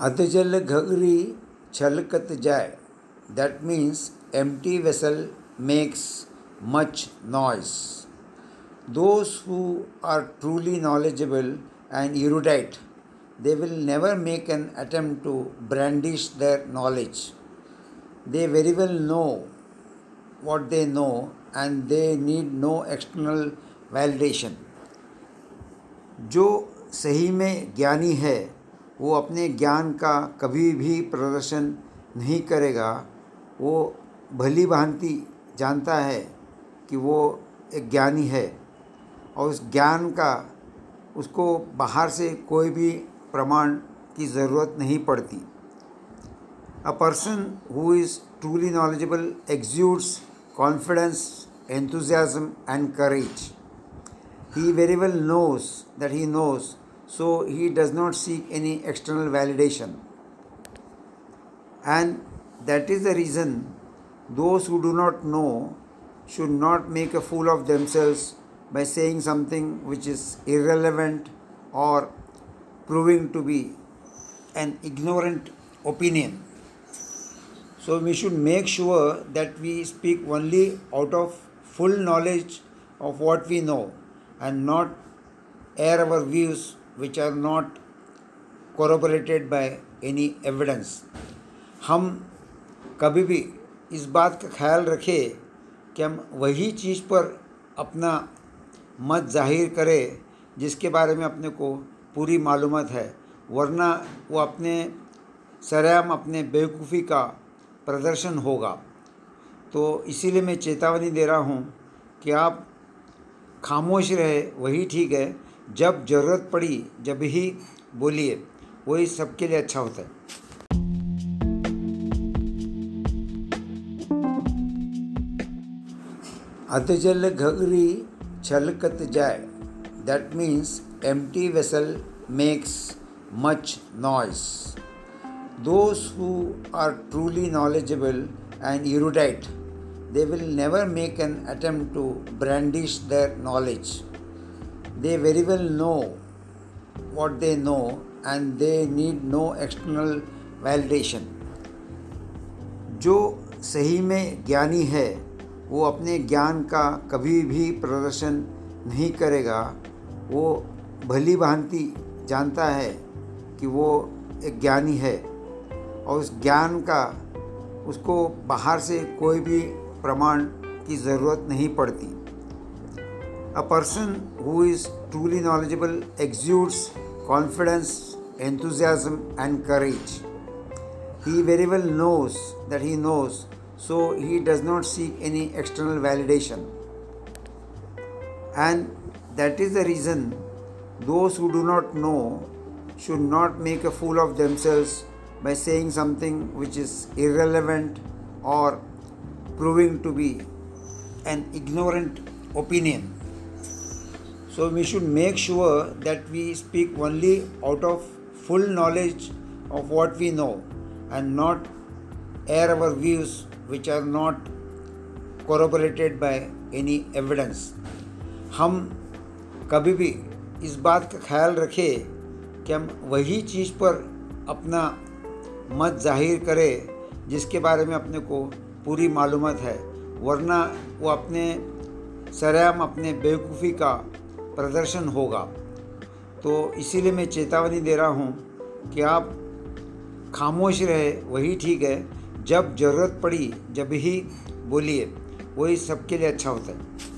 अध जल घगरी छलकत जाए that means empty vessel makes much noise those who are truly knowledgeable and erudite they will never make an attempt to brandish their knowledge they very well know what they know and they need no external validation जो सही में ज्ञानी है वो अपने ज्ञान का कभी भी प्रदर्शन नहीं करेगा वो भली भांति जानता है कि वो एक ज्ञानी है और उस ज्ञान का उसको बाहर से कोई भी प्रमाण की ज़रूरत नहीं पड़ती a person who is truly knowledgeable exudes confidence enthusiasm and courage. He very well knows that he knows, so he does not seek any external validation. And that is the reason those who do not know should not make a fool of themselves by saying something which is irrelevant or proving to be an ignorant opinion. So we should make sure that we speak only out of full knowledge of what we know and not air our views which are not corroborated by any evidence. हम कभी भी इस बात का ख्याल रखें कि हम वही चीज़ पर अपना मत ज़ाहिर करें जिसके बारे में अपने को पूरी मालूम है, वरना वो अपने सरेआम अपने बेवकूफ़ी का प्रदर्शन होगा तो इसीलिए मैं चेतावनी दे रहा हूँ कि आप खामोश रहे, वही ठीक है जब ज़रूरत पड़ी, जब ही बोलिए, वही सबके लिए अच्छा होता है। अतजल घगरी छलकत जाए that means empty vessel makes much noise those who are truly knowledgeable and erudite they will never make an attempt to brandish their knowledge They very well know what they know and they need no external validation. जो सही में ज्ञानी है, वो अपने ज्ञान का कभी भी प्रदर्शन नहीं करेगा वो भली भांति जानता है कि वो एक ज्ञानी है और उस ज्ञान का, उसको बाहर से कोई भी प्रमाण की ज़रूरत नहीं पड़ती A person who is truly knowledgeable exudes confidence, enthusiasm, and courage. He very well knows that he knows, so he does not seek any external validation. And that is the reason those who do not know should not make a fool of themselves by saying something which is irrelevant or proving to be an ignorant opinion. So we should make sure that we speak only out of full knowledge of what we know and not air our views which are not corroborated by any evidence. हम कभी भी इस बात का ख्याल रखें कि हम वही चीज़ पर अपना मत ज़ाहिर करें जिसके बारे में अपने को पूरी मालूम है वरना वो अपने सरेआम अपने बेवकूफ़ी का प्रदर्शन होगा। तो इसीलिए मैं चेतावनी दे रहा हूँ कि आप खामोश रहे, वही ठीक है। जब ज़रूरत पड़ी, जब ही बोलिए, वही सबके लिए अच्छा होता है।